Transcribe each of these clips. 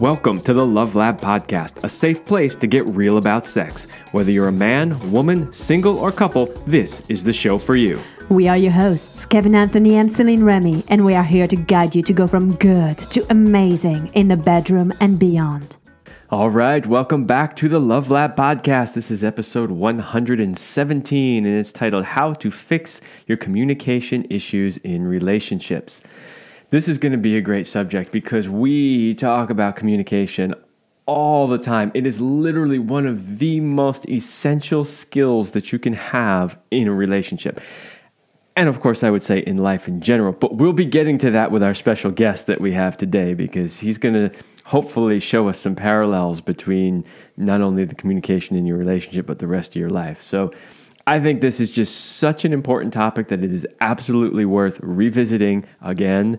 Welcome to the Love Lab Podcast, a safe place to get real about sex. Whether you're a man, woman, single, or couple, this is the show for you. We are your hosts, Kevin Anthony and Celine Remy, and we are here to guide you to go from good to amazing in the bedroom and beyond. All right, welcome back to the Love Lab Podcast. This is episode 117, and it's titled How to Fix Your Communication Issues in Relationships. This is going to be a great subject because we talk about communication all the time. It is literally one of the most essential skills that you can have in a relationship. And of course, I would say in life in general. But we'll be getting to that with our special guest that we have today because he's going to hopefully show us some parallels between not only the communication in your relationship, but the rest of your life. So I think this is just such an important topic that it is absolutely worth revisiting again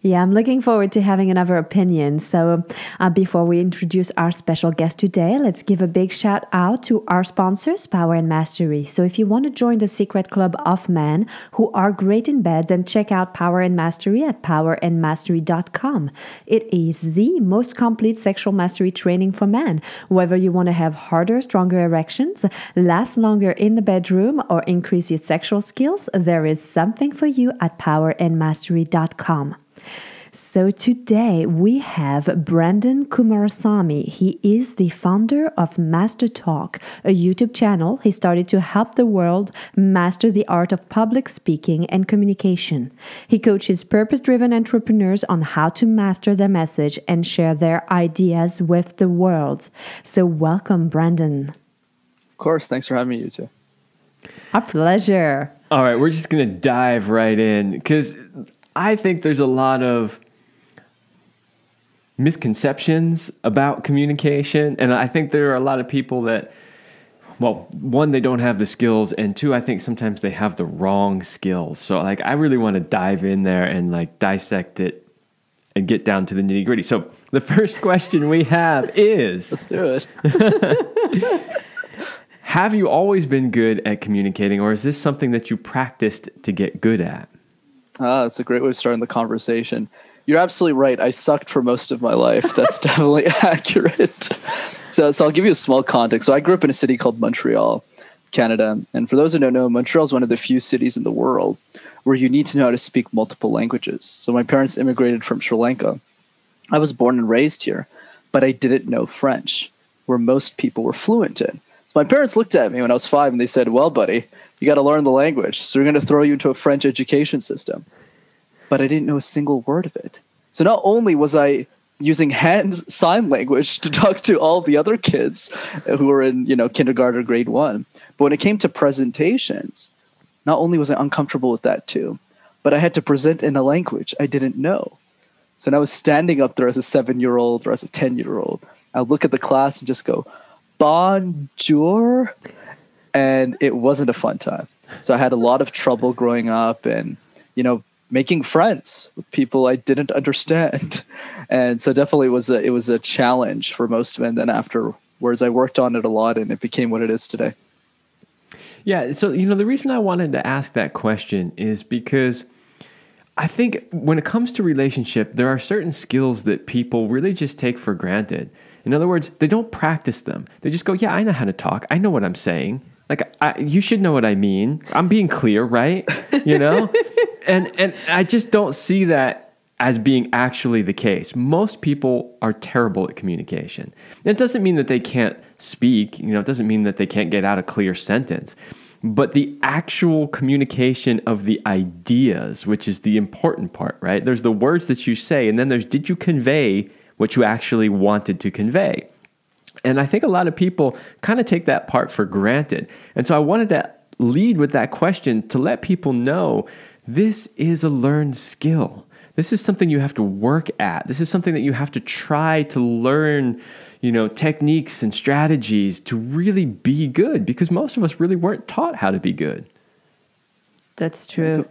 Yeah, I'm looking forward to having another opinion. So, uh, before we introduce our special guest today, let's give a big shout out to our sponsors, Power and Mastery. So, if you want to join the secret club of men who are great in bed, then check out Power and Mastery at powerandmastery.com. It is the most complete sexual mastery training for men. Whether you want to have harder, stronger erections, last longer in the bedroom, or increase your sexual skills, there is something for you at powerandmastery.com. So today we have Brenden Kumarasamy. He is the founder of Master Talk, a YouTube channel he started to help the world master the art of public speaking and communication. He coaches purpose driven entrepreneurs on how to master their message and share their ideas with the world. So, welcome, Brenden. Of course. Thanks for having me, you two. Our pleasure. All right, we're just going to dive right in because I think there's a lot of misconceptions about communication. And I think there are a lot of people that, well, one, they don't have the skills. And two, I think sometimes they have the wrong skills. So, like, I really want to dive in there and like dissect it and get down to the nitty gritty. So, the first question we have is Let's do it. Have you always been good at communicating, or is this something that you practiced to get good at? Ah, that's a great way of starting the conversation. You're absolutely right. I sucked for most of my life. That's definitely accurate. So, so I'll give you a small context. So I grew up in a city called Montreal, Canada. And for those who don't know, Montreal is one of the few cities in the world where you need to know how to speak multiple languages. So my parents immigrated from Sri Lanka. I was born and raised here, but I didn't know French, where most people were fluent in. So my parents looked at me when I was five and they said, Well, buddy, you got to learn the language. So we're going to throw you into a French education system. But I didn't know a single word of it. So not only was I using hand sign language to talk to all the other kids who were in, you know, kindergarten or grade one, but when it came to presentations, not only was I uncomfortable with that too, but I had to present in a language I didn't know. So now I was standing up there as a seven year old or as a 10 year old. I look at the class and just go, bonjour and it wasn't a fun time. So I had a lot of trouble growing up and, you know, making friends with people I didn't understand. And so definitely it was a, it was a challenge for most men. Then afterwards, I worked on it a lot and it became what it is today. Yeah. So, you know, the reason I wanted to ask that question is because I think when it comes to relationship, there are certain skills that people really just take for granted. In other words, they don't practice them. They just go, "Yeah, I know how to talk. I know what I'm saying." Like, I, you should know what I mean. I'm being clear, right? You know, and and I just don't see that as being actually the case. Most people are terrible at communication. It doesn't mean that they can't speak. You know, it doesn't mean that they can't get out a clear sentence. But the actual communication of the ideas, which is the important part, right? There's the words that you say, and then there's did you convey what you actually wanted to convey? And I think a lot of people kind of take that part for granted. And so I wanted to lead with that question to let people know this is a learned skill. This is something you have to work at. This is something that you have to try to learn, you know, techniques and strategies to really be good because most of us really weren't taught how to be good. That's true.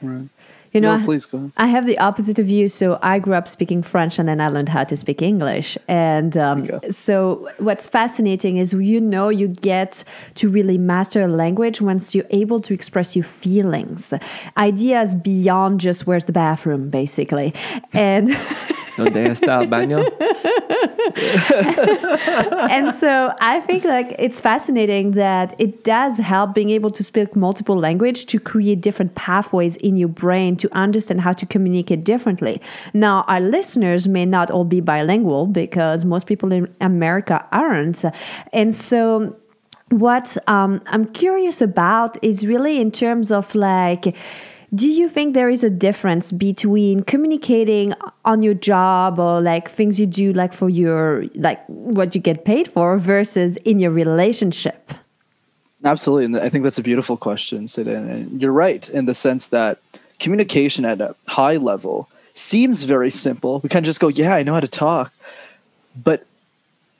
Right. You know, No, please go ahead. I have the opposite of you. So I grew up speaking French and then I learned how to speak English. And um, There you go. so what's fascinating is you know you get to really master a language once you're able to express your feelings, ideas beyond just where's the bathroom, basically. And Donde está el baño? and so I think like it's fascinating that it does help being able to speak multiple language to create different pathways in your brain to understand how to communicate differently. Now, our listeners may not all be bilingual because most people in America aren't. And so what um, I'm curious about is really in terms of like, do you think there is a difference between communicating on your job or like things you do like for your like what you get paid for versus in your relationship absolutely and i think that's a beautiful question Sid. and you're right in the sense that communication at a high level seems very simple we kind of just go yeah i know how to talk but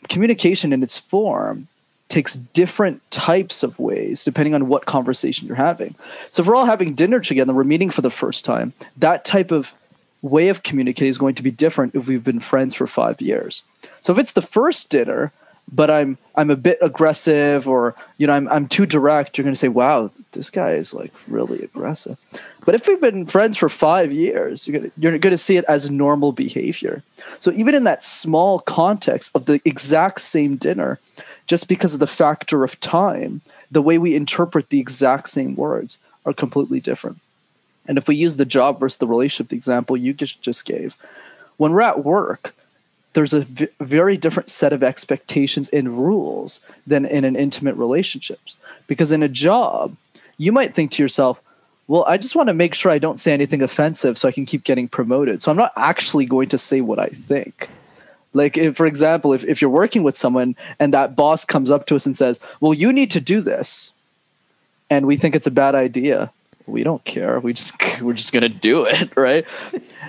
communication in its form takes different types of ways depending on what conversation you're having. So if we're all having dinner together, we're meeting for the first time, that type of way of communicating is going to be different if we've been friends for five years. So if it's the first dinner, but I'm I'm a bit aggressive or you know I'm I'm too direct, you're gonna say, Wow, this guy is like really aggressive. But if we've been friends for five years, you're gonna you're gonna see it as normal behavior. So even in that small context of the exact same dinner, just because of the factor of time, the way we interpret the exact same words are completely different. And if we use the job versus the relationship, the example you just gave, when we're at work, there's a v- very different set of expectations and rules than in an intimate relationships. Because in a job, you might think to yourself, well, I just want to make sure I don't say anything offensive so I can keep getting promoted. So I'm not actually going to say what I think. Like, if, for example, if, if you're working with someone and that boss comes up to us and says, Well, you need to do this, and we think it's a bad idea, we don't care. We just, we're just going to do it, right?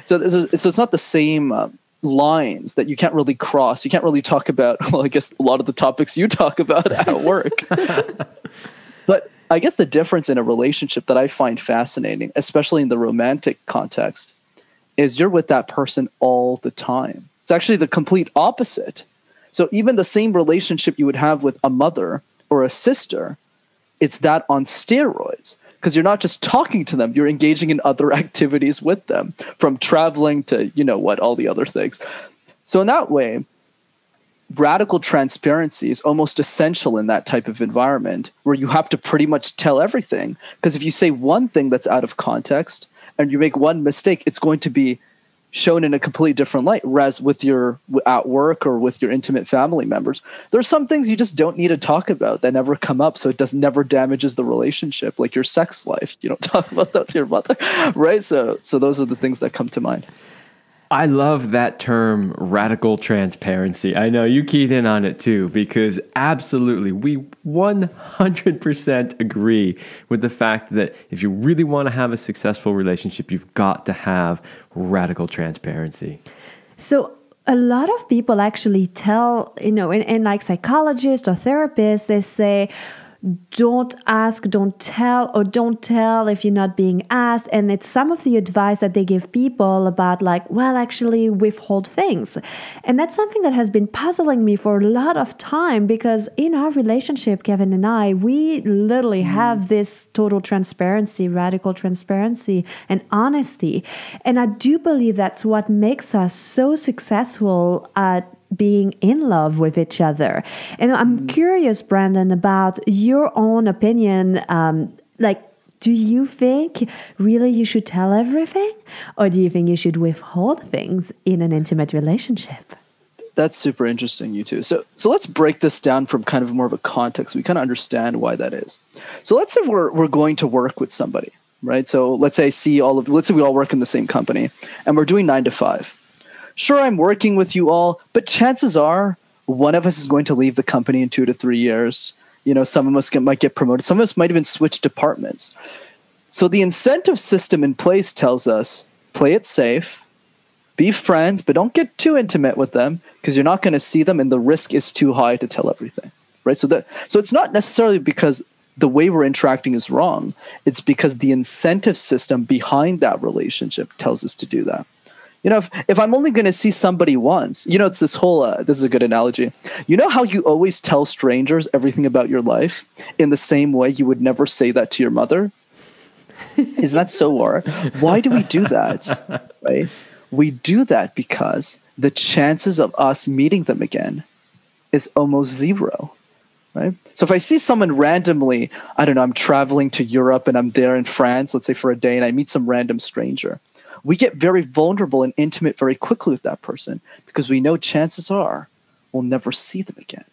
so, so it's not the same. Uh, lines that you can't really cross. You can't really talk about, well, I guess a lot of the topics you talk about at work. but I guess the difference in a relationship that I find fascinating, especially in the romantic context, is you're with that person all the time. It's actually the complete opposite. So even the same relationship you would have with a mother or a sister, it's that on steroids because you're not just talking to them, you're engaging in other activities with them, from traveling to, you know what, all the other things. So in that way, radical transparency is almost essential in that type of environment where you have to pretty much tell everything. Because if you say one thing that's out of context and you make one mistake, it's going to be shown in a completely different light. Whereas with your at work or with your intimate family members, there's some things you just don't need to talk about that never come up, so it does never damages the relationship, like your sex life. You don't talk about that with your mother, right? So, so those are the things that come to mind. I love that term radical transparency. I know you keyed in on it too, because absolutely, we 100% agree with the fact that if you really want to have a successful relationship, you've got to have radical transparency. So, a lot of people actually tell, you know, and, and like psychologists or therapists, they say, don't ask, don't tell, or don't tell if you're not being asked. And it's some of the advice that they give people about, like, well, actually withhold things. And that's something that has been puzzling me for a lot of time because in our relationship, Kevin and I, we literally mm. have this total transparency, radical transparency, and honesty. And I do believe that's what makes us so successful at being in love with each other. And I'm mm. curious, Brenden, about your own opinion. Um, like, do you think really you should tell everything? Or do you think you should withhold things in an intimate relationship? That's super interesting, you two. So, so let's break this down from kind of more of a context. We kind of understand why that is. So, let's say we're we're going to work with somebody, right? So, let's say I see all of. Let's say we all work in the same company, and we're doing nine to five sure, I'm working with you all, but chances are one of us is going to leave the company in two to three years. You know, some of us get, might get promoted, some of us might even switch departments. So the incentive system in place tells us play it safe, be friends, but don't get too intimate with them because you're not going to see them and the risk is too high to tell everything. Right? So that so it's not necessarily because the way we're interacting is wrong. It's because the incentive system behind that relationship tells us to do that. You know, if, if I'm only going to see somebody once, you know, it's this whole, uh, this is a good analogy. You know how you always tell strangers everything about your life in the same way you would never say that to your mother? Isn't that so war? Why do we do that? Right? We do that because the chances of us meeting them again is almost zero right so if i see someone randomly i don't know i'm traveling to europe and i'm there in france let's say for a day and i meet some random stranger we get very vulnerable and intimate very quickly with that person because we know chances are we'll never see them again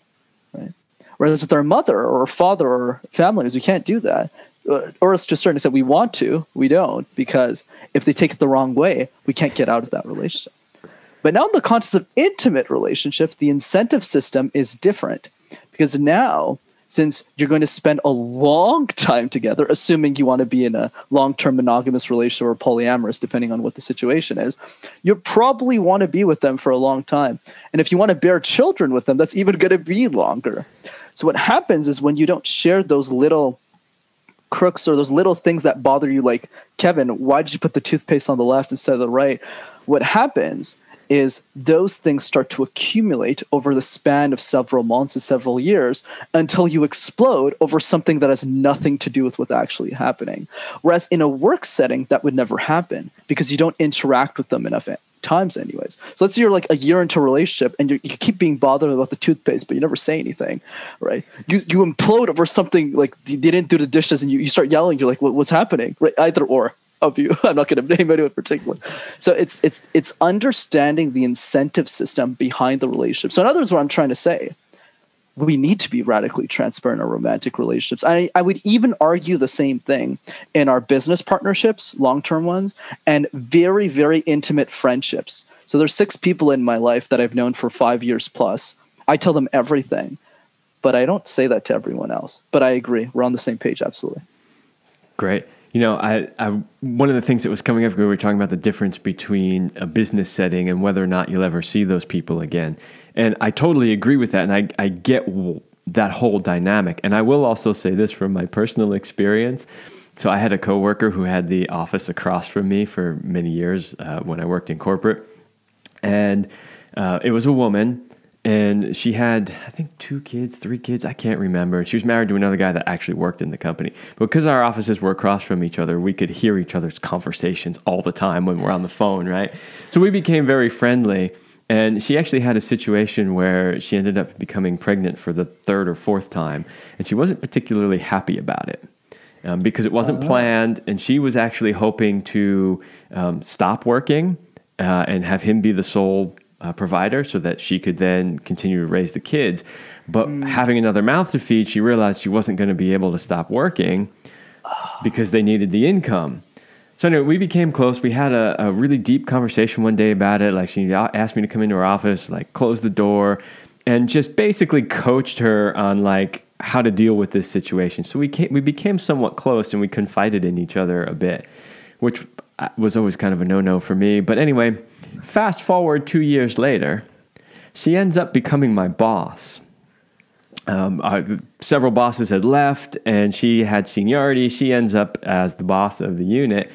right? Whereas with our mother or father or families we can't do that. Uh, or to a certain extent we want to we don't because if they take it the wrong way we can't get out of that relationship. But now in the context of intimate relationships the incentive system is different because now since you're going to spend a long time together assuming you want to be in a long-term monogamous relationship or polyamorous depending on what the situation is you probably want to be with them for a long time. And if you want to bear children with them that's even going to be longer. So what happens is when you don't share those little crooks or those little things that bother you like kevin why did you put the toothpaste on the left instead of the right? What happens is those things start to accumulate over the span of several months and several years until you explode over something that has nothing to do with what's actually happening. Whereas in a work setting, that would never happen because you don't interact with them enough times anyways. So let's say you're like a year into a relationship and you keep being bothered about the toothpaste, but you never say anything, right? You you implode over something like they didn't do the dishes and you, you start yelling. You're like, what, what's happening? Right? Either or of you. I'm not going to name anyone in particular. So it's it's it's understanding the incentive system behind the relationship. So in other words, what I'm trying to say, we need to be radically transparent in our romantic relationships. I, I would even argue the same thing in our business partnerships, long term ones, and very, very intimate friendships. So there's six people in my life that I've known for five years plus. I tell them everything, but I don't say that to everyone else. But I agree. We're on the same page, absolutely. Great. You know, I, I, one of the things that was coming up we were talking about the difference between a business setting and whether or not you'll ever see those people again. And I totally agree with that, and I, I get that whole dynamic. And I will also say this from my personal experience. So I had a coworker who had the office across from me for many years uh, when I worked in corporate, and uh, it was a woman and she had i think two kids three kids i can't remember. She was married to another guy that actually worked in the company. But because our offices were across from each other we could hear each other's conversations all the time when we're on the phone right? So we became very friendly. And she actually had a situation where she ended up becoming pregnant for the third or fourth time. And she wasn't particularly happy about it um, because it wasn't oh. planned. And she was actually hoping to um, stop working uh, and have him be the sole uh, provider so that she could then continue to raise the kids. But mm. having another mouth to feed, she realized she wasn't going to be able to stop working because they needed the income. So anyway, we became close. We had a, a really deep conversation one day about it. Like she asked me to come into her office, like close the door, and just basically coached her on like how to deal with this situation. So we came, we became somewhat close, and we confided in each other a bit, which was always kind of a no no for me. But anyway, Fast forward two years later, she ends up becoming my boss. Um, several bosses had left, and she had seniority. She ends up as the boss of the unit.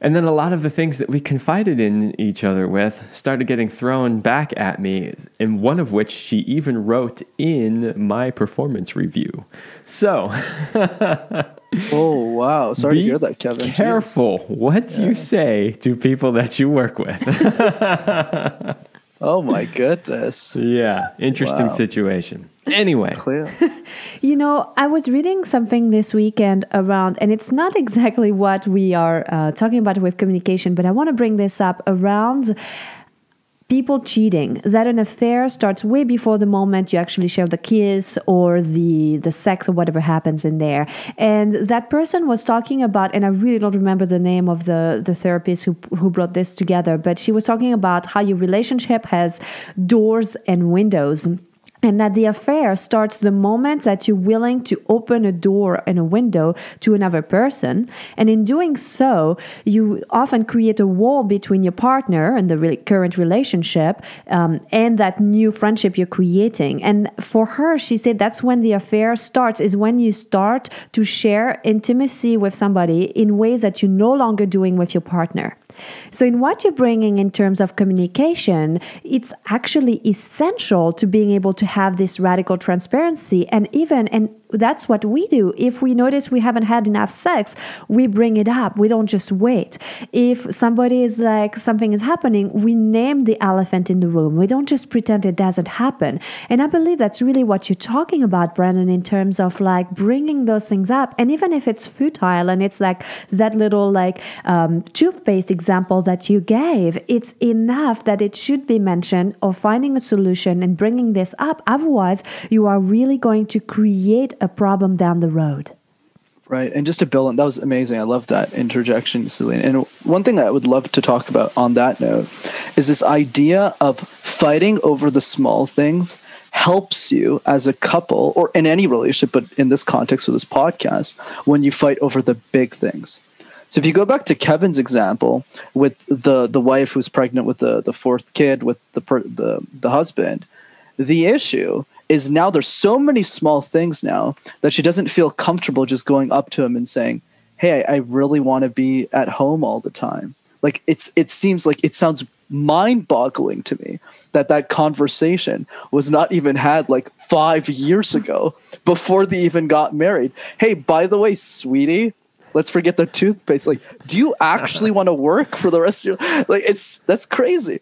And then a lot of the things that we confided in each other with started getting thrown back at me, and one of which she even wrote in my performance review. So. oh, wow. Sorry to hear that, Kevin. Careful Jeez. what yeah. you say to people that you work with. oh, my goodness. Yeah. Interesting wow. situation. Anyway, clear. you know, I was reading something this weekend around, and it's not exactly what we are uh, talking about with communication, but I want to bring this up around people cheating that an affair starts way before the moment you actually share the kiss or the the sex or whatever happens in there. And that person was talking about and i really don't remember the name of the the therapist who who brought this together but she was talking about how your relationship has doors and windows and that the affair starts the moment that you're willing to open a door and a window to another person. And in doing so, you often create a wall between your partner and the re- current relationship um, and that new friendship you're creating. And for her, she said that's when the affair starts, is when you start to share intimacy with somebody in ways that you're no longer doing with your partner. So, in what you're bringing in terms of communication, it's actually essential to being able to have this radical transparency and even and that's what we do. If we notice we haven't had enough sex, we bring it up. We don't just wait. If somebody is like something is happening, we name the elephant in the room. We don't just pretend it doesn't happen. And I believe that's really what you're talking about, Brenden, in terms of like bringing those things up. And even if it's futile and it's like that little like um, toothpaste example that you gave, it's enough that it should be mentioned or finding a solution and bringing this up. Otherwise, you are really going to create a problem down the road. Right. And just to build on that was amazing. I love that interjection, Celine. And one thing I would love to talk about on that note is this idea of fighting over the small things helps you as a couple or in any relationship, but in this context with this podcast, when you fight over the big things. So if you go back to Kevin's example with the the wife who's pregnant with the the fourth kid with the the the husband, the issue is now there's so many small things now that she doesn't feel comfortable just going up to him and saying, "Hey, I, I really want to be at home all the time." Like it's it seems like it sounds mind-boggling to me that that conversation was not even had like 5 years ago before they even got married. Hey, by the way, sweetie, let's forget the toothpaste. Like, do you actually want to work for the rest of your like it's that's crazy.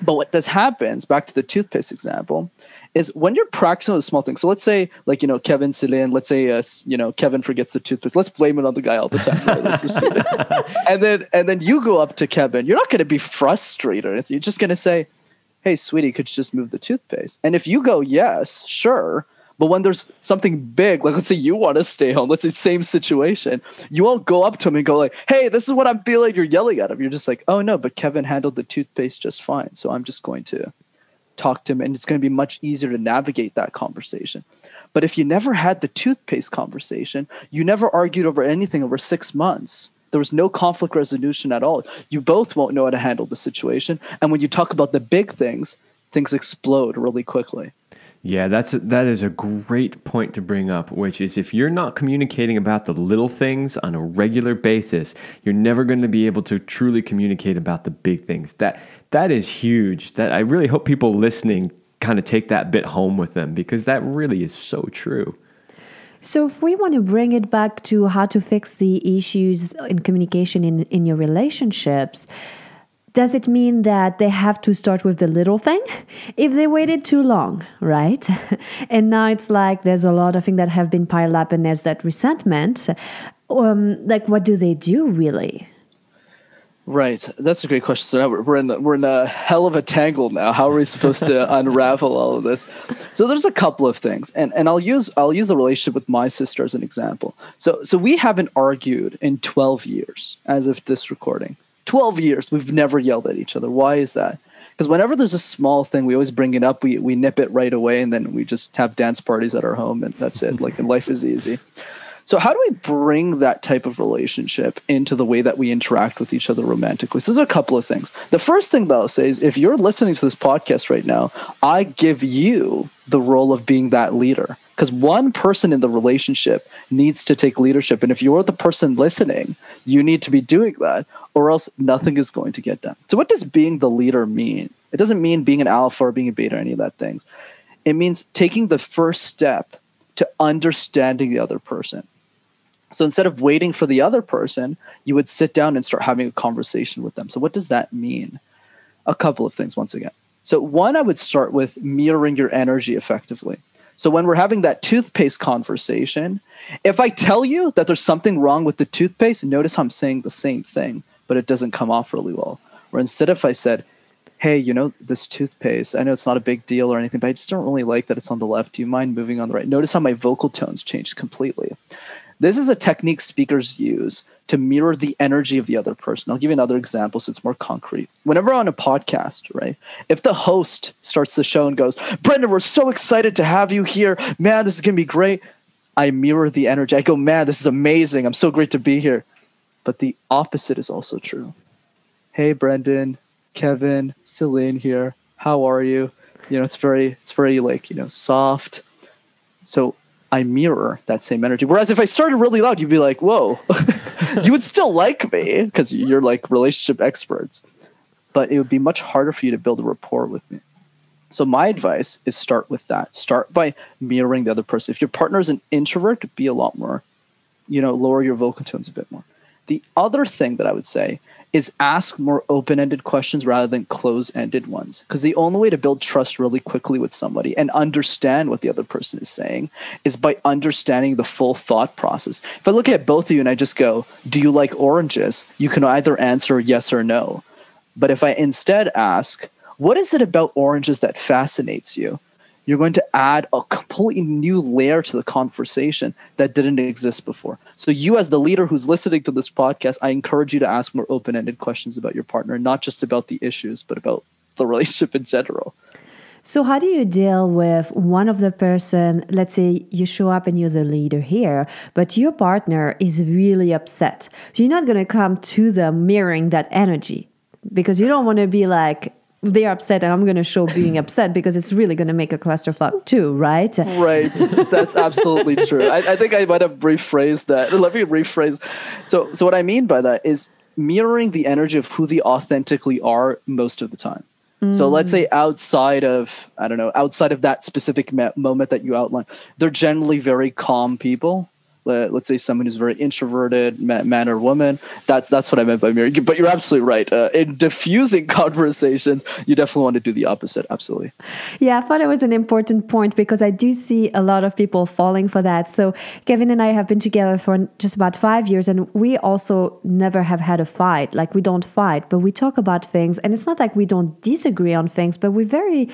But what this happens, back to the toothpaste example, is when you're practicing with small things. So let's say, like you know, Kevin Celine. Let's say, uh, you know, Kevin forgets the toothpaste. Let's blame it on the guy all the time. Right? and then and then you go up to Kevin. You're not going to be frustrated. You're just going to say, "Hey, sweetie, could you just move the toothpaste?" And if you go, "Yes, sure." But when there's something big, like let's say you want to stay home, let's say same situation, you won't go up to him and go like, "Hey, this is what I'm feeling." You're yelling at him. You're just like, "Oh no, but Kevin handled the toothpaste just fine, so I'm just going to talk to him and it's going to be much easier to navigate that conversation. But if you never had the toothpaste conversation, you never argued over anything over six months. There was no conflict resolution at all. You both won't know how to handle the situation. And when you talk about the big things, things explode really quickly. Yeah, that's a, that is a great point to bring up, which is if you're not communicating about the little things on a regular basis, you're never going to be able to truly communicate about the big things. That that is huge. That I really hope people listening kind of take that bit home with them because that really is so true. So, if we want to bring it back to how to fix the issues in communication in, in your relationships, does it mean that they have to start with the little thing? If they waited too long, right? and now it's like there's a lot of things that have been piled up and there's that resentment. Um, like, what do they do really? Right, that's a great question. So now we're in the, we're in a hell of a tangle now. How are we supposed to unravel all of this? So there's a couple of things, and and I'll use I'll use the relationship with my sister as an example. So so we haven't argued in 12 years as of this recording. 12 years we've never yelled at each other. Why is that? Because whenever there's a small thing, we always bring it up. We we nip it right away, and then we just have dance parties at our home, and that's it. Like life is easy. So, how do we bring that type of relationship into the way that we interact with each other romantically? So, there's a couple of things. The first thing that I'll say is if you're listening to this podcast right now, I give you the role of being that leader because one person in the relationship needs to take leadership. And if you're the person listening, you need to be doing that, or else nothing is going to get done. So, what does being the leader mean? It doesn't mean being an alpha or being a beta or any of that things. It means taking the first step to understanding the other person. So instead of waiting for the other person, you would sit down and start having a conversation with them. So, what does that mean? A couple of things, once again. So, one, I would start with mirroring your energy effectively. So, when we're having that toothpaste conversation, if I tell you that there's something wrong with the toothpaste, notice I'm saying the same thing, but it doesn't come off really well. Or instead, if I said, hey, you know, this toothpaste, I know it's not a big deal or anything, but I just don't really like that it's on the left. Do you mind moving on the right? Notice how my vocal tones changed completely. This is a technique speakers use to mirror the energy of the other person. I'll give you another example so it's more concrete. Whenever on a podcast, right, if the host starts the show and goes, Brenden, we're so excited to have you here. Man, this is going to be great. I mirror the energy. I go, man, this is amazing. I'm so great to be here. But the opposite is also true. Hey, Brenden, Kevin, Celine here. How are you? You know, it's very, it's very like, you know, soft. So I mirror that same energy. Whereas if I started really loud, you'd be like, whoa, you would still like me because you're like relationship experts, but it would be much harder for you to build a rapport with me. So my advice is start with that. Start by mirroring the other person. If your partner is an introvert, be a lot more, you know, lower your vocal tones a bit more. The other thing that I would say is ask more open-ended questions rather than close-ended ones. Because the only way to build trust really quickly with somebody and understand what the other person is saying is by understanding the full thought process. If i look at both of you and i just go do you like oranges? you can either answer yes or no. But if i instead ask what is it about oranges that fascinates you you're going to add a completely new layer to the conversation that didn't exist before. So, you, as the leader who's listening to this podcast, I encourage you to ask more open ended questions about your partner, not just about the issues, but about the relationship in general. So, how do you deal with one of the person? Let's say you show up and you're the leader here, but your partner is really upset. So, you're not going to come to them mirroring that energy because you don't want to be like, they're upset and I'm going to show being upset because it's really going to make a clusterfuck too, right? Right. That's absolutely true. I, I, think I might have rephrased that. Let me rephrase. So, so what I mean by that is mirroring the energy of who they authentically are most of the time. Mm. So let's say outside of I don't know outside of that specific moment that you outlined, they're generally very calm people let's say someone who's very introverted, man or woman. That's that's what I meant by mirroring. But you're absolutely right. Uh, in diffusing conversations, you definitely want to do the opposite. Absolutely. Yeah, I thought it was an important point because I do see a lot of people falling for that. So Kevin and I have been together for just about five years, and we also never have had a fight. Like we don't fight, but we talk about things, and it's not like we don't disagree on things, but we're very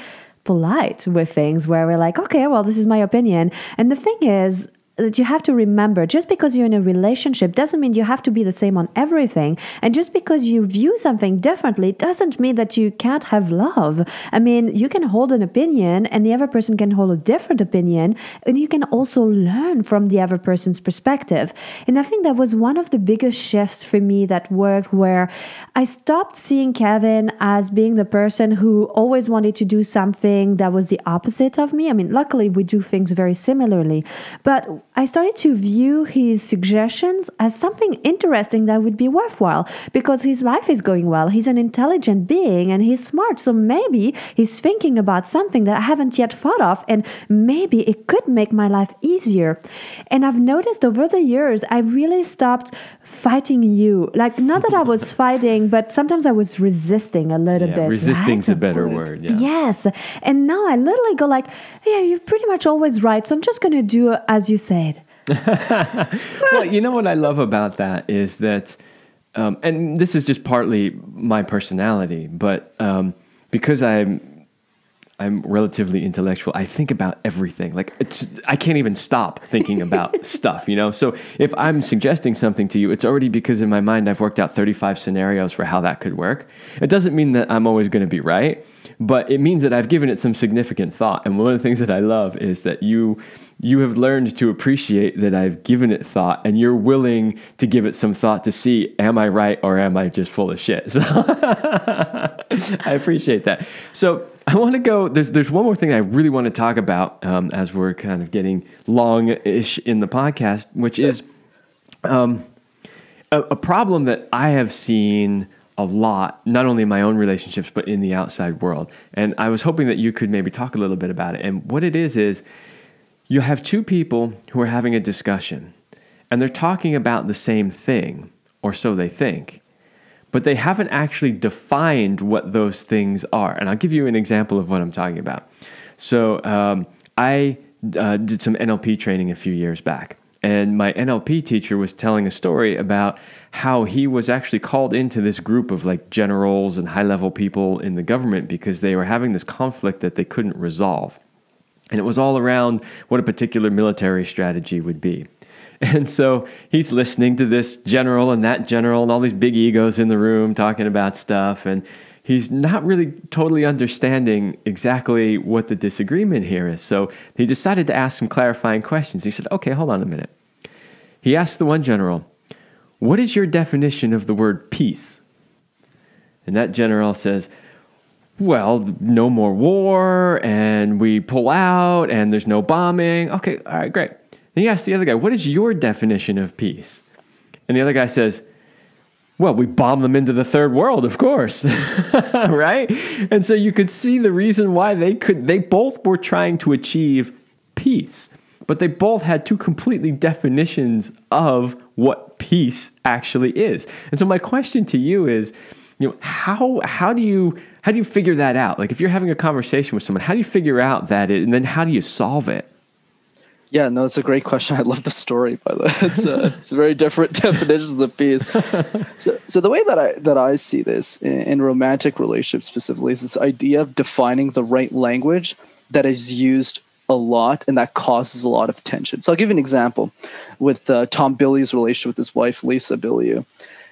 polite with things where we're like, okay, well, this is my opinion. And the thing is, that you have to remember just because you're in a relationship doesn't mean you have to be the same on everything. And just because you view something differently doesn't mean that you can't have love. I mean you can hold an opinion and the other person can hold a different opinion and you can also learn from the other person's perspective. And i think that was one of the biggest shifts for me that worked where i stopped seeing kevin as being the person who always wanted to do something that was the opposite of me. I mean luckily we do things very similarly. But I started to view his suggestions as something interesting that would be worthwhile because his life is going well. He's an intelligent being and he's smart. So maybe he's thinking about something that I haven't yet thought of, and maybe it could make my life easier. And I've noticed over the years, I really stopped fighting you. Like, not that I was fighting, but sometimes I was resisting a little yeah, bit. Resisting's right? a better word. Yeah. Yes. And now I literally go like, yeah, you're pretty much always right. So I'm just going to do as you said. well, you know what I love about that is that, um, and this is just partly my personality, but um, because I'm I'm relatively intellectual. I think about everything. Like it's I can't even stop thinking about stuff, you know? So if I'm suggesting something to you, it's already because in my mind I've worked out 35 scenarios for how that could work. It doesn't mean that I'm always going to be right, but it means that I've given it some significant thought. And one of the things that I love is that you you have learned to appreciate that I've given it thought and you're willing to give it some thought to see am I right or am I just full of shit. So I appreciate that. So I want to go. There's there's one more thing I really want to talk about um, as we're kind of getting long-ish in the podcast, which is um, a, a problem that I have seen a lot, not only in my own relationships but in the outside world. And I was hoping that you could maybe talk a little bit about it. And what it is is you have two people who are having a discussion, and they're talking about the same thing, or so they think but they haven't actually defined what those things are. And I'll give you an example of what I'm talking about. So um, I uh, did some NLP training a few years back, and my NLP teacher was telling a story about how he was actually called into this group of like generals and high level people in the government because they were having this conflict that they couldn't resolve. And it was all around what a particular military strategy would be. And so he's listening to this general and that general and all these big egos in the room talking about stuff. And he's not really totally understanding exactly what the disagreement here is. So he decided to ask some clarifying questions. He said, Okay, hold on a minute. He asked the one general, What is your definition of the word peace? And that general says, well, no more war, and we pull out, and there's no bombing. Okay, all right, great. Then he asked the other guy, What is your definition of peace? And the other guy says, well, we bombed them into the third world, of course. right? And so you could see the reason why they could they both were trying to achieve peace, but they both had two completely definitions of what peace actually is. And so my question to you is, you know, how how do you how do you figure that out? Like if you're having a conversation with someone, how do you figure out that it, and then how do you solve it? Yeah, no, it's a great question. I love the story, by the way. It's, uh, it's very different definitions of peace. So, so the way that I that I see this in, in romantic relationships specifically is this idea of defining the right language that is used a lot and that causes a lot of tension. So I'll give you an example with uh, Tom Bilyeu's relationship with his wife Lisa Bilyeu.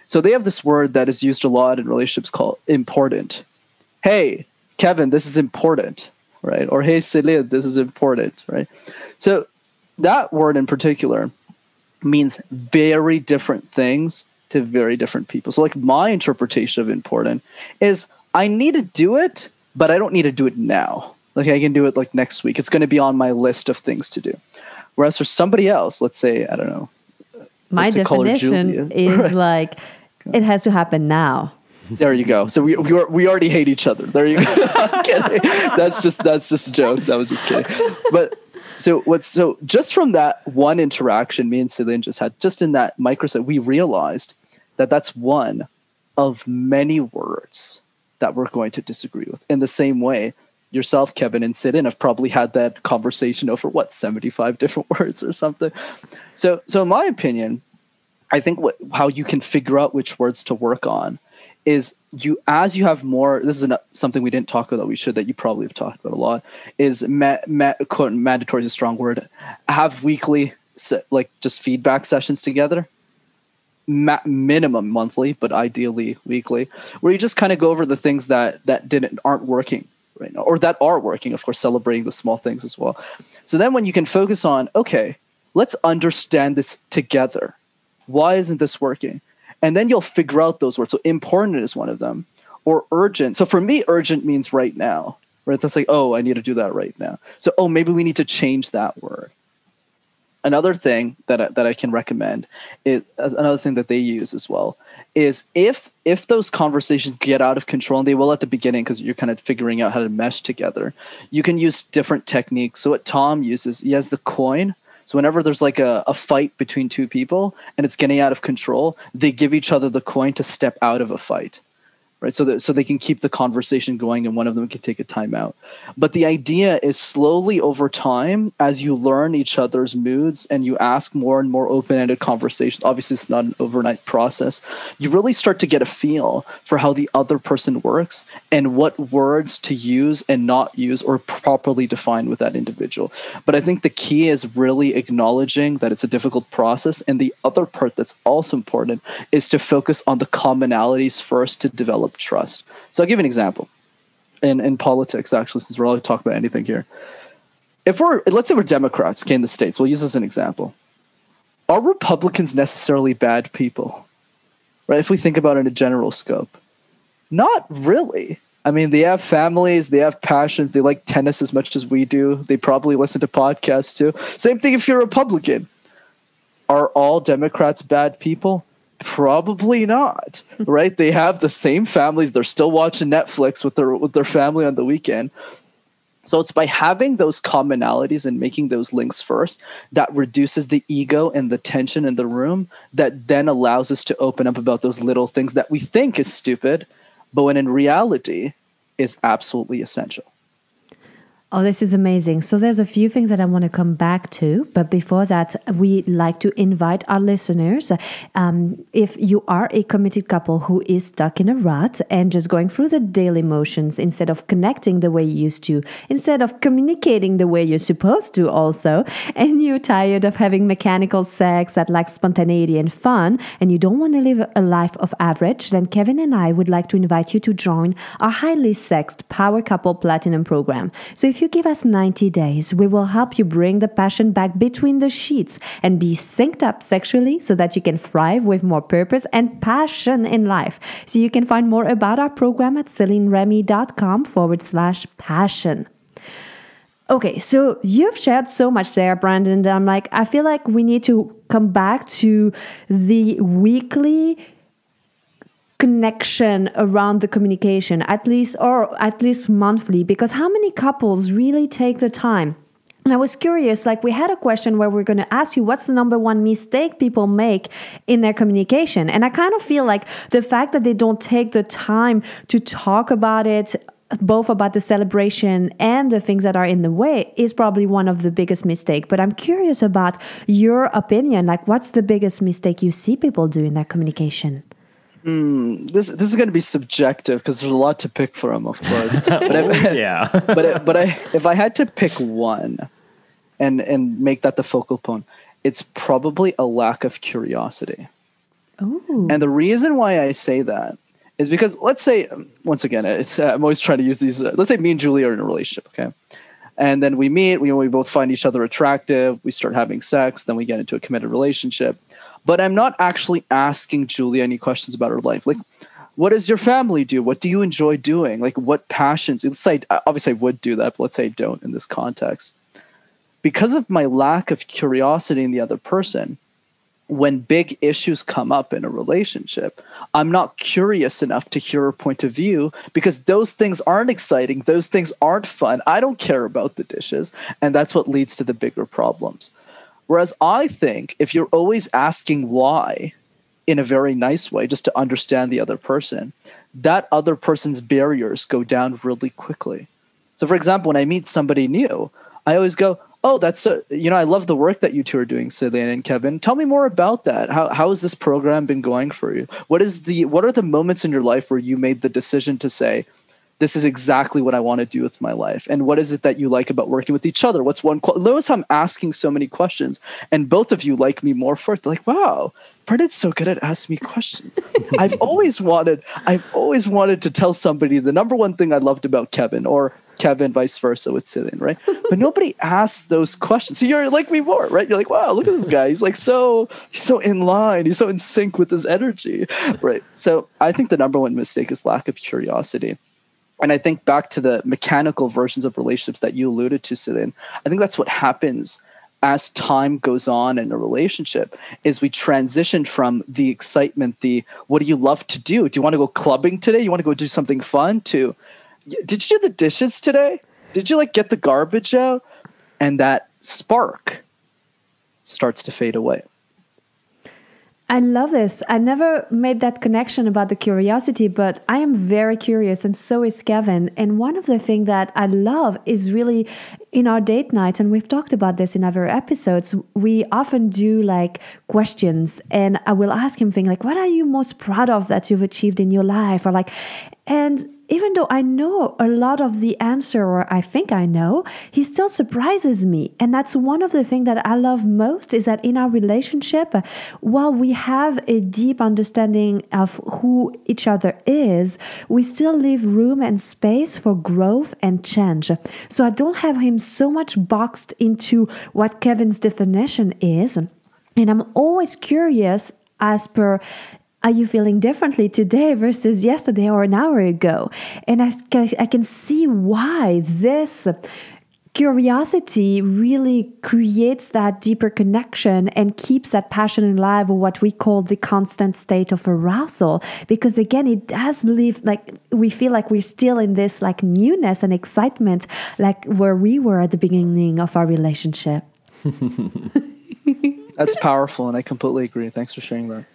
So they have this word that is used a lot in relationships called important. Hey, Kevin, this is important, right? Or hey, Celine, this is important, right? So that word in particular means very different things to very different people. So, like, my interpretation of important is I need to do it, but I don't need to do it now. Like, I can do it like next week. It's going to be on my list of things to do. Whereas for somebody else, let's say, I don't know. My definition is like, it has to happen now. There you go. So we we, we already hate each other. There you go. that's just that's just a joke. That was just kidding. But so what's so just from that one interaction me and Celine just had, just in that microsecond, we realized that that's one of many words that we're going to disagree with. In the same way, yourself, Kevin, and Celine have probably had that conversation over what seventy five different words or something. So, so in my opinion, I think what, how you can figure out which words to work on is you as you have more this is an, something we didn't talk about that we should that you probably have talked about a lot is ma- ma- quote, mandatory is a strong word. Have weekly like just feedback sessions together. Ma- minimum monthly but ideally weekly where you just kind of go over the things that that didn't aren't working right now or that are working of course celebrating the small things as well. So then when you can focus on okay let's understand this together. Why isn't this working and then you'll figure out those words. So important is one of them, or urgent. So for me, urgent means right now, right? That's like, oh, I need to do that right now. So oh, maybe we need to change that word. Another thing that I, that I can recommend is another thing that they use as well is if if those conversations get out of control and they will at the beginning because you're kind of figuring out how to mesh together you can use different techniques so what tom uses he has the coin so whenever there's like a, a fight between two people and it's getting out of control, they give each other the coin to step out of a fight right? So that so they can keep the conversation going and one of them can take a timeout. But the idea is slowly over time, as you learn each other's moods and you ask more and more open-ended conversations. Obviously, it's not an overnight process. You really start to get a feel for how the other person works and what words to use and not use or properly define with that individual. But I think the key is really acknowledging that it's a difficult process. And the other part that's also important is to focus on the commonalities first to develop develop trust. So I'll give you an example. In in politics, actually, since we're all talk about anything here. If we're let's say we're Democrats, okay, in the states, we'll use this as an example. Are Republicans necessarily bad people? Right? If we think about it in a general scope. Not really. I mean, they have families, they have passions, they like tennis as much as we do. They probably listen to podcasts too. Same thing if you're a Republican. Are all Democrats bad people? Probably not, right? They have the same families. They're still watching Netflix with their with their family on the weekend. So it's by having those commonalities and making those links first that reduces the ego and the tension in the room that then allows us to open up about those little things that we think is stupid, but when in reality is absolutely essential. Oh, this is amazing. So there's a few things that I want to come back to, but before that, we'd like to invite our listeners. Um, if you are a committed couple who is stuck in a rut and just going through the daily motions instead of connecting the way you used to, instead of communicating the way you're supposed to, also, and you're tired of having mechanical sex that lacks spontaneity and fun, and you don't want to live a life of average, then Kevin and I would like to invite you to join our highly sexed Power Couple Platinum program. So if you give us 90 days, we will help you bring the passion back between the sheets and be synced up sexually so that you can thrive with more purpose and passion in life. So you can find more about our program at celineremy.com forward slash passion. Okay, so you've shared so much there, Brenden. I'm like, I feel like we need to come back to the weekly connection around the communication, at least, or at least monthly, because how many couples really take the time? And I was curious, like we had a question where we're going to ask you what's the number one mistake people make in their communication. And I kind of feel like the fact that they don't take the time to talk about it, both about the celebration and the things that are in the way, is probably one of the biggest mistake. But I'm curious about your opinion. Like, what's the biggest mistake you see people do in their communication? This this is going to be subjective because there's a lot to pick from, of course. But if, yeah. but it, but I if I had to pick one, and and make that the focal point, it's probably a lack of curiosity. Ooh. And the reason why I say that is because let's say um, once again, it's uh, I'm always trying to use these. Uh, let's say me and Julie are in a relationship, okay, and then we meet. We we both find each other attractive. We start having sex. Then we get into a committed relationship. But I'm not actually asking Julie any questions about her life, like. What does your family do? What do you enjoy doing? Like, what passions? Let's say, uh, obviously, I would do that, but let's say I don't in this context. Because of my lack of curiosity in the other person, when big issues come up in a relationship, I'm not curious enough to hear her point of view because those things aren't exciting. Those things aren't fun. I don't care about the dishes. And that's what leads to the bigger problems. Whereas I think if you're always asking why in a very nice way, just to understand the other person, that other person's barriers go down really quickly. So, for example, when I meet somebody new, I always go, oh, that's so, you know, I love the work that you two are doing, Celine and Kevin. Tell me more about that. How how has this program been going for you? What is the what are the moments in your life where you made the decision to say, this is exactly what I want to do with my life? And what is it that you like about working with each other? What's one qual- notice I'm asking so many questions, and both of you like me more for it. They're like, wow, Bernard's so good at asking me questions. I've always wanted, I've always wanted to tell somebody the number one thing I loved about Kevin, or Kevin, vice versa with Celine, right? But nobody asks those questions. So you're like me more, right? You're like, wow, look at this guy. He's like so he's so in line. He's so in sync with his energy, right? So I think the number one mistake is lack of curiosity. And I think back to the mechanical versions of relationships that you alluded to, Celine. I think that's what happens as time goes on in a relationship is we transition from the excitement the what do you love to do do you want to go clubbing today you want to go do something fun to did you do the dishes today? Did you like get the garbage out? And that spark starts to fade away. I love this. I never made that connection about the curiosity, but I am very curious, and so is Kevin. And one of the things that I love is really in our date nights, and we've talked about this in other episodes, we often do like questions, and I will ask him things like, What are you most proud of that you've achieved in your life? Or like, and even though I know a lot of the answer, or I think I know, he still surprises me. And that's one of the things that I love most is that in our relationship, uh, while we have a deep understanding of who each other is, we still leave room and space for growth and change. So I don't have him so much boxed into what Kevin's definition is. And I'm always curious as per are you feeling differently today versus yesterday or an hour ago? And I, I can see why this curiosity really creates that deeper connection and keeps that passion alive or what we call the constant state of arousal. Because again it does leave like we feel like we're still in this like newness and excitement like where we were at the beginning of our relationship. That's powerful and i completely agree. Thanks for sharing that.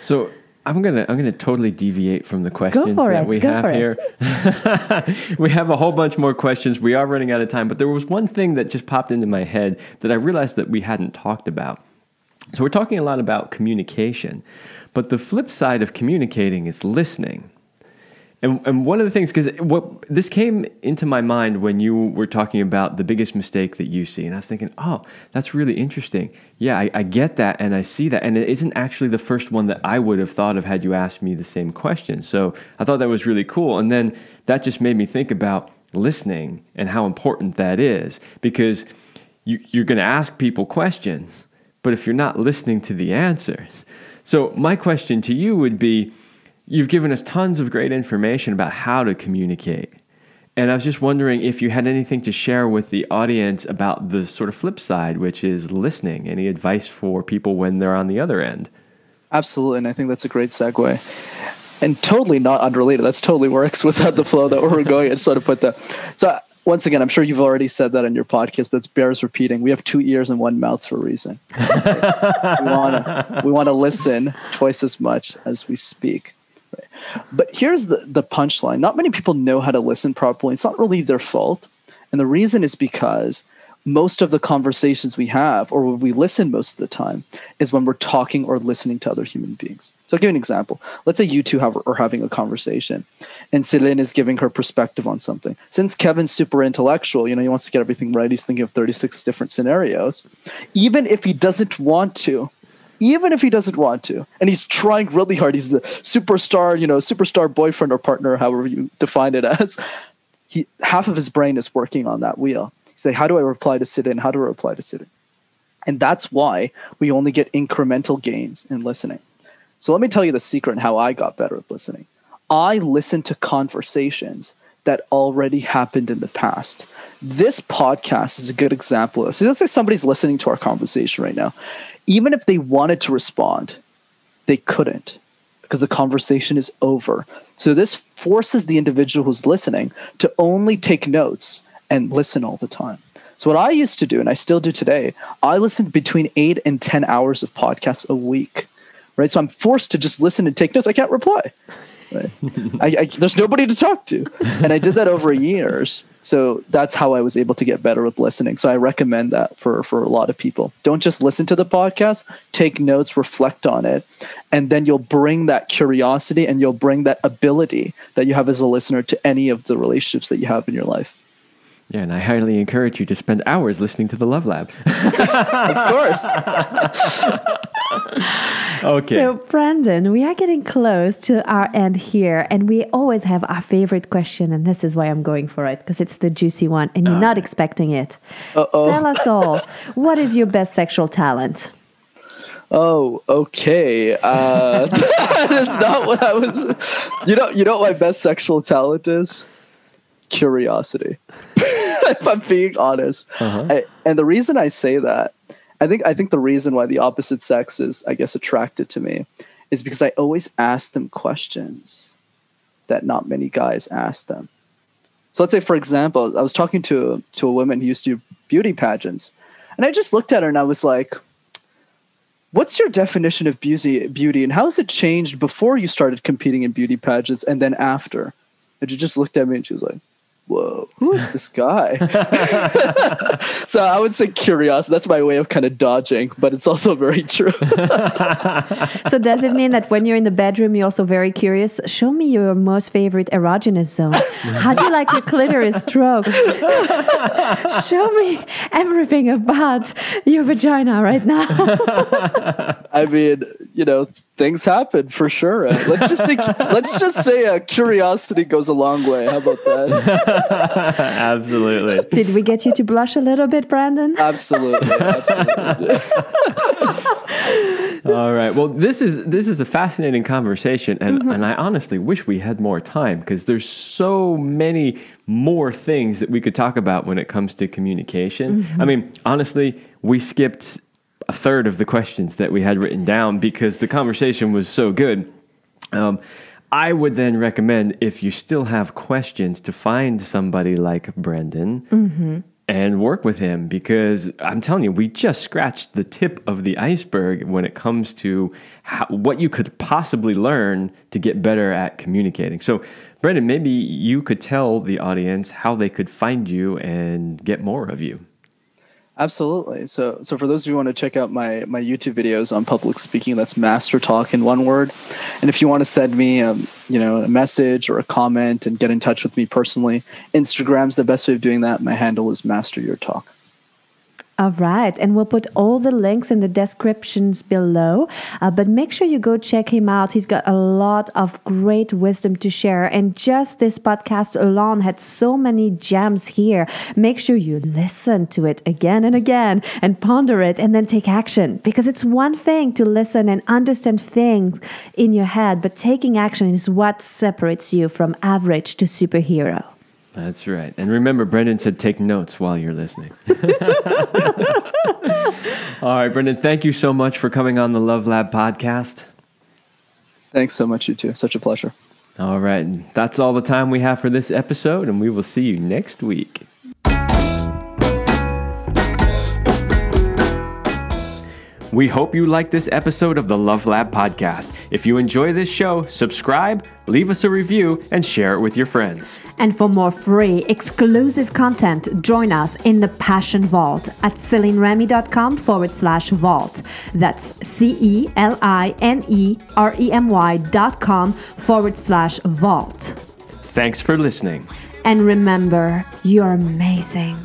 So I'm gonna I'm gonna totally deviate from the questions that it, we have here. we have a whole bunch more questions. We are running out of time, but there was one thing that just popped into my head that I realized that we hadn't talked about. So we're talking a lot about communication, but the flip side of communicating is listening. And, and one of the things, because what this came into my mind when you were talking about the biggest mistake that you see, and I was thinking, oh, that's really interesting. Yeah, I, I get that, and I see that, and it isn't actually the first one that I would have thought of had you asked me the same question. So I thought that was really cool, and then that just made me think about listening and how important that is, because you, you're going to ask people questions, but if you're not listening to the answers, so my question to you would be You've given us tons of great information about how to communicate. And I was just wondering if you had anything to share with the audience about the sort of flip side, which is listening. Any advice for people when they're on the other end? Absolutely. And I think that's a great segue. And totally not unrelated. That's totally works without the flow that we're going. Just want to put that. So, once again, I'm sure you've already said that in your podcast, but it bears repeating. We have two ears and one mouth for a reason. we want to we want to listen twice as much as we speak. But here's the, the punchline. Not many people know how to listen properly. It's not really their fault. And the reason is because most of the conversations we have, or we listen most of the time, is when we're talking or listening to other human beings. So I'll give you an example. Let's say you two have, are having a conversation and Celine is giving her perspective on something. Since Kevin's super intellectual, you know, he wants to get everything right. He's thinking of 36 different scenarios. Even if he doesn't want to, even if he doesn't want to, and he's trying really hard, he's the superstar, you know, superstar boyfriend or partner, however you define it as, he half of his brain is working on that wheel say, how do I reply to Celine? How do I reply to Celine? And that's why we only get incremental gains in listening. So let me tell you the secret and how I got better at listening. I listen to conversations that already happened in the past. This podcast is a good example of this. So let's say somebody's listening to our conversation right now. Even if they wanted to respond, they couldn't because the conversation is over. So this forces the individual who's listening to only take notes and listen all the time. So what I used to do, and I still do today, I listen between eight and ten hours of podcasts a week. Right. So I'm forced to just listen and take notes. I can't reply. Right? I, I, there's nobody to talk to. And I did that over years. So that's how I was able to get better with listening. So I recommend that for, for a lot of people. Don't just listen to the podcast, take notes, reflect on it, and then you'll bring that curiosity and you'll bring that ability that you have as a listener to any of the relationships that you have in your life. Yeah, and I highly encourage you to spend hours listening to the Love Lab. of course. okay. So, Brenden, we are getting close to our end here, and we always have our favorite question, and this is why I'm going for it because it's the juicy one, and you're not expecting it. Uh-oh. Tell us all, what is your best sexual talent? Oh, okay. Uh, that is not what I was. You know, you know what my best sexual talent is? Curiosity. if I'm being honest. Uh-huh. I, and the reason I say that, I think I think the reason why the opposite sex is, I guess, attracted to me, is because I always ask them questions that not many guys ask them. So let's say, for example, I was talking to to a woman who used to do beauty pageants, and I just looked at her and I was like, "What's your definition of beauty? Beauty, and how has it changed before you started competing in beauty pageants, and then after?" And she just looked at me and she was like, whoa, who is this guy? so I would say curiosity. That's my way of kind of dodging, but it's also very true. so does it mean that when you're in the bedroom, you're also very curious? Show me your most favorite erogenous zone. How do you like your clitoris stroked? Show me everything about your vagina right now. I mean, you know, things happen for sure. Let's just say, let's just say, uh, curiosity goes a long way. How about that? absolutely. Did we get you to blush a little bit, Brenden? Absolutely. Absolutely. All right. Well, this is this is a fascinating conversation, and mm-hmm. and I honestly wish we had more time because there's so many more things that we could talk about when it comes to communication. Mm-hmm. I mean, honestly, we skipped a third of the questions that we had written down because the conversation was so good. Um, I would then recommend if you still have questions to find somebody like Brenden mm-hmm. and work with him because I'm telling you, we just scratched the tip of the iceberg when it comes to how, what you could possibly learn to get better at communicating. So, Brenden, maybe you could tell the audience how they could find you and get more of you. Absolutely. So, so for those of you who want to check out my my YouTube videos on public speaking, that's Master Talk in one word. And if you want to send me, um, you know, a message or a comment and get in touch with me personally, Instagram's the best way of doing that. My handle is Master Your Talk. All right. And we'll put all the links in the descriptions below. Uh, but make sure you go check him out. He's got a lot of great wisdom to share. And just this podcast alone had so many gems here. Make sure you listen to it again and again and ponder it and then take action. Because it's one thing to listen and understand things in your head, but taking action is what separates you from average to superhero. That's right. And remember, Brenden said take notes while you're listening. all right, Brenden, thank you so much for coming on the Love Lab podcast. Thanks so much, you too. Such a pleasure. All right. That's all the time we have for this episode, and we will see you next week. We hope you like this episode of the Love Lab podcast. If you enjoy this show, subscribe, leave us a review, and share it with your friends. And for more free, exclusive content, join us in the Passion Vault at CelineRemy.com forward slash vault. That's C E L I N E R E M Y dot com forward slash vault. Thanks for listening. And remember, you're amazing.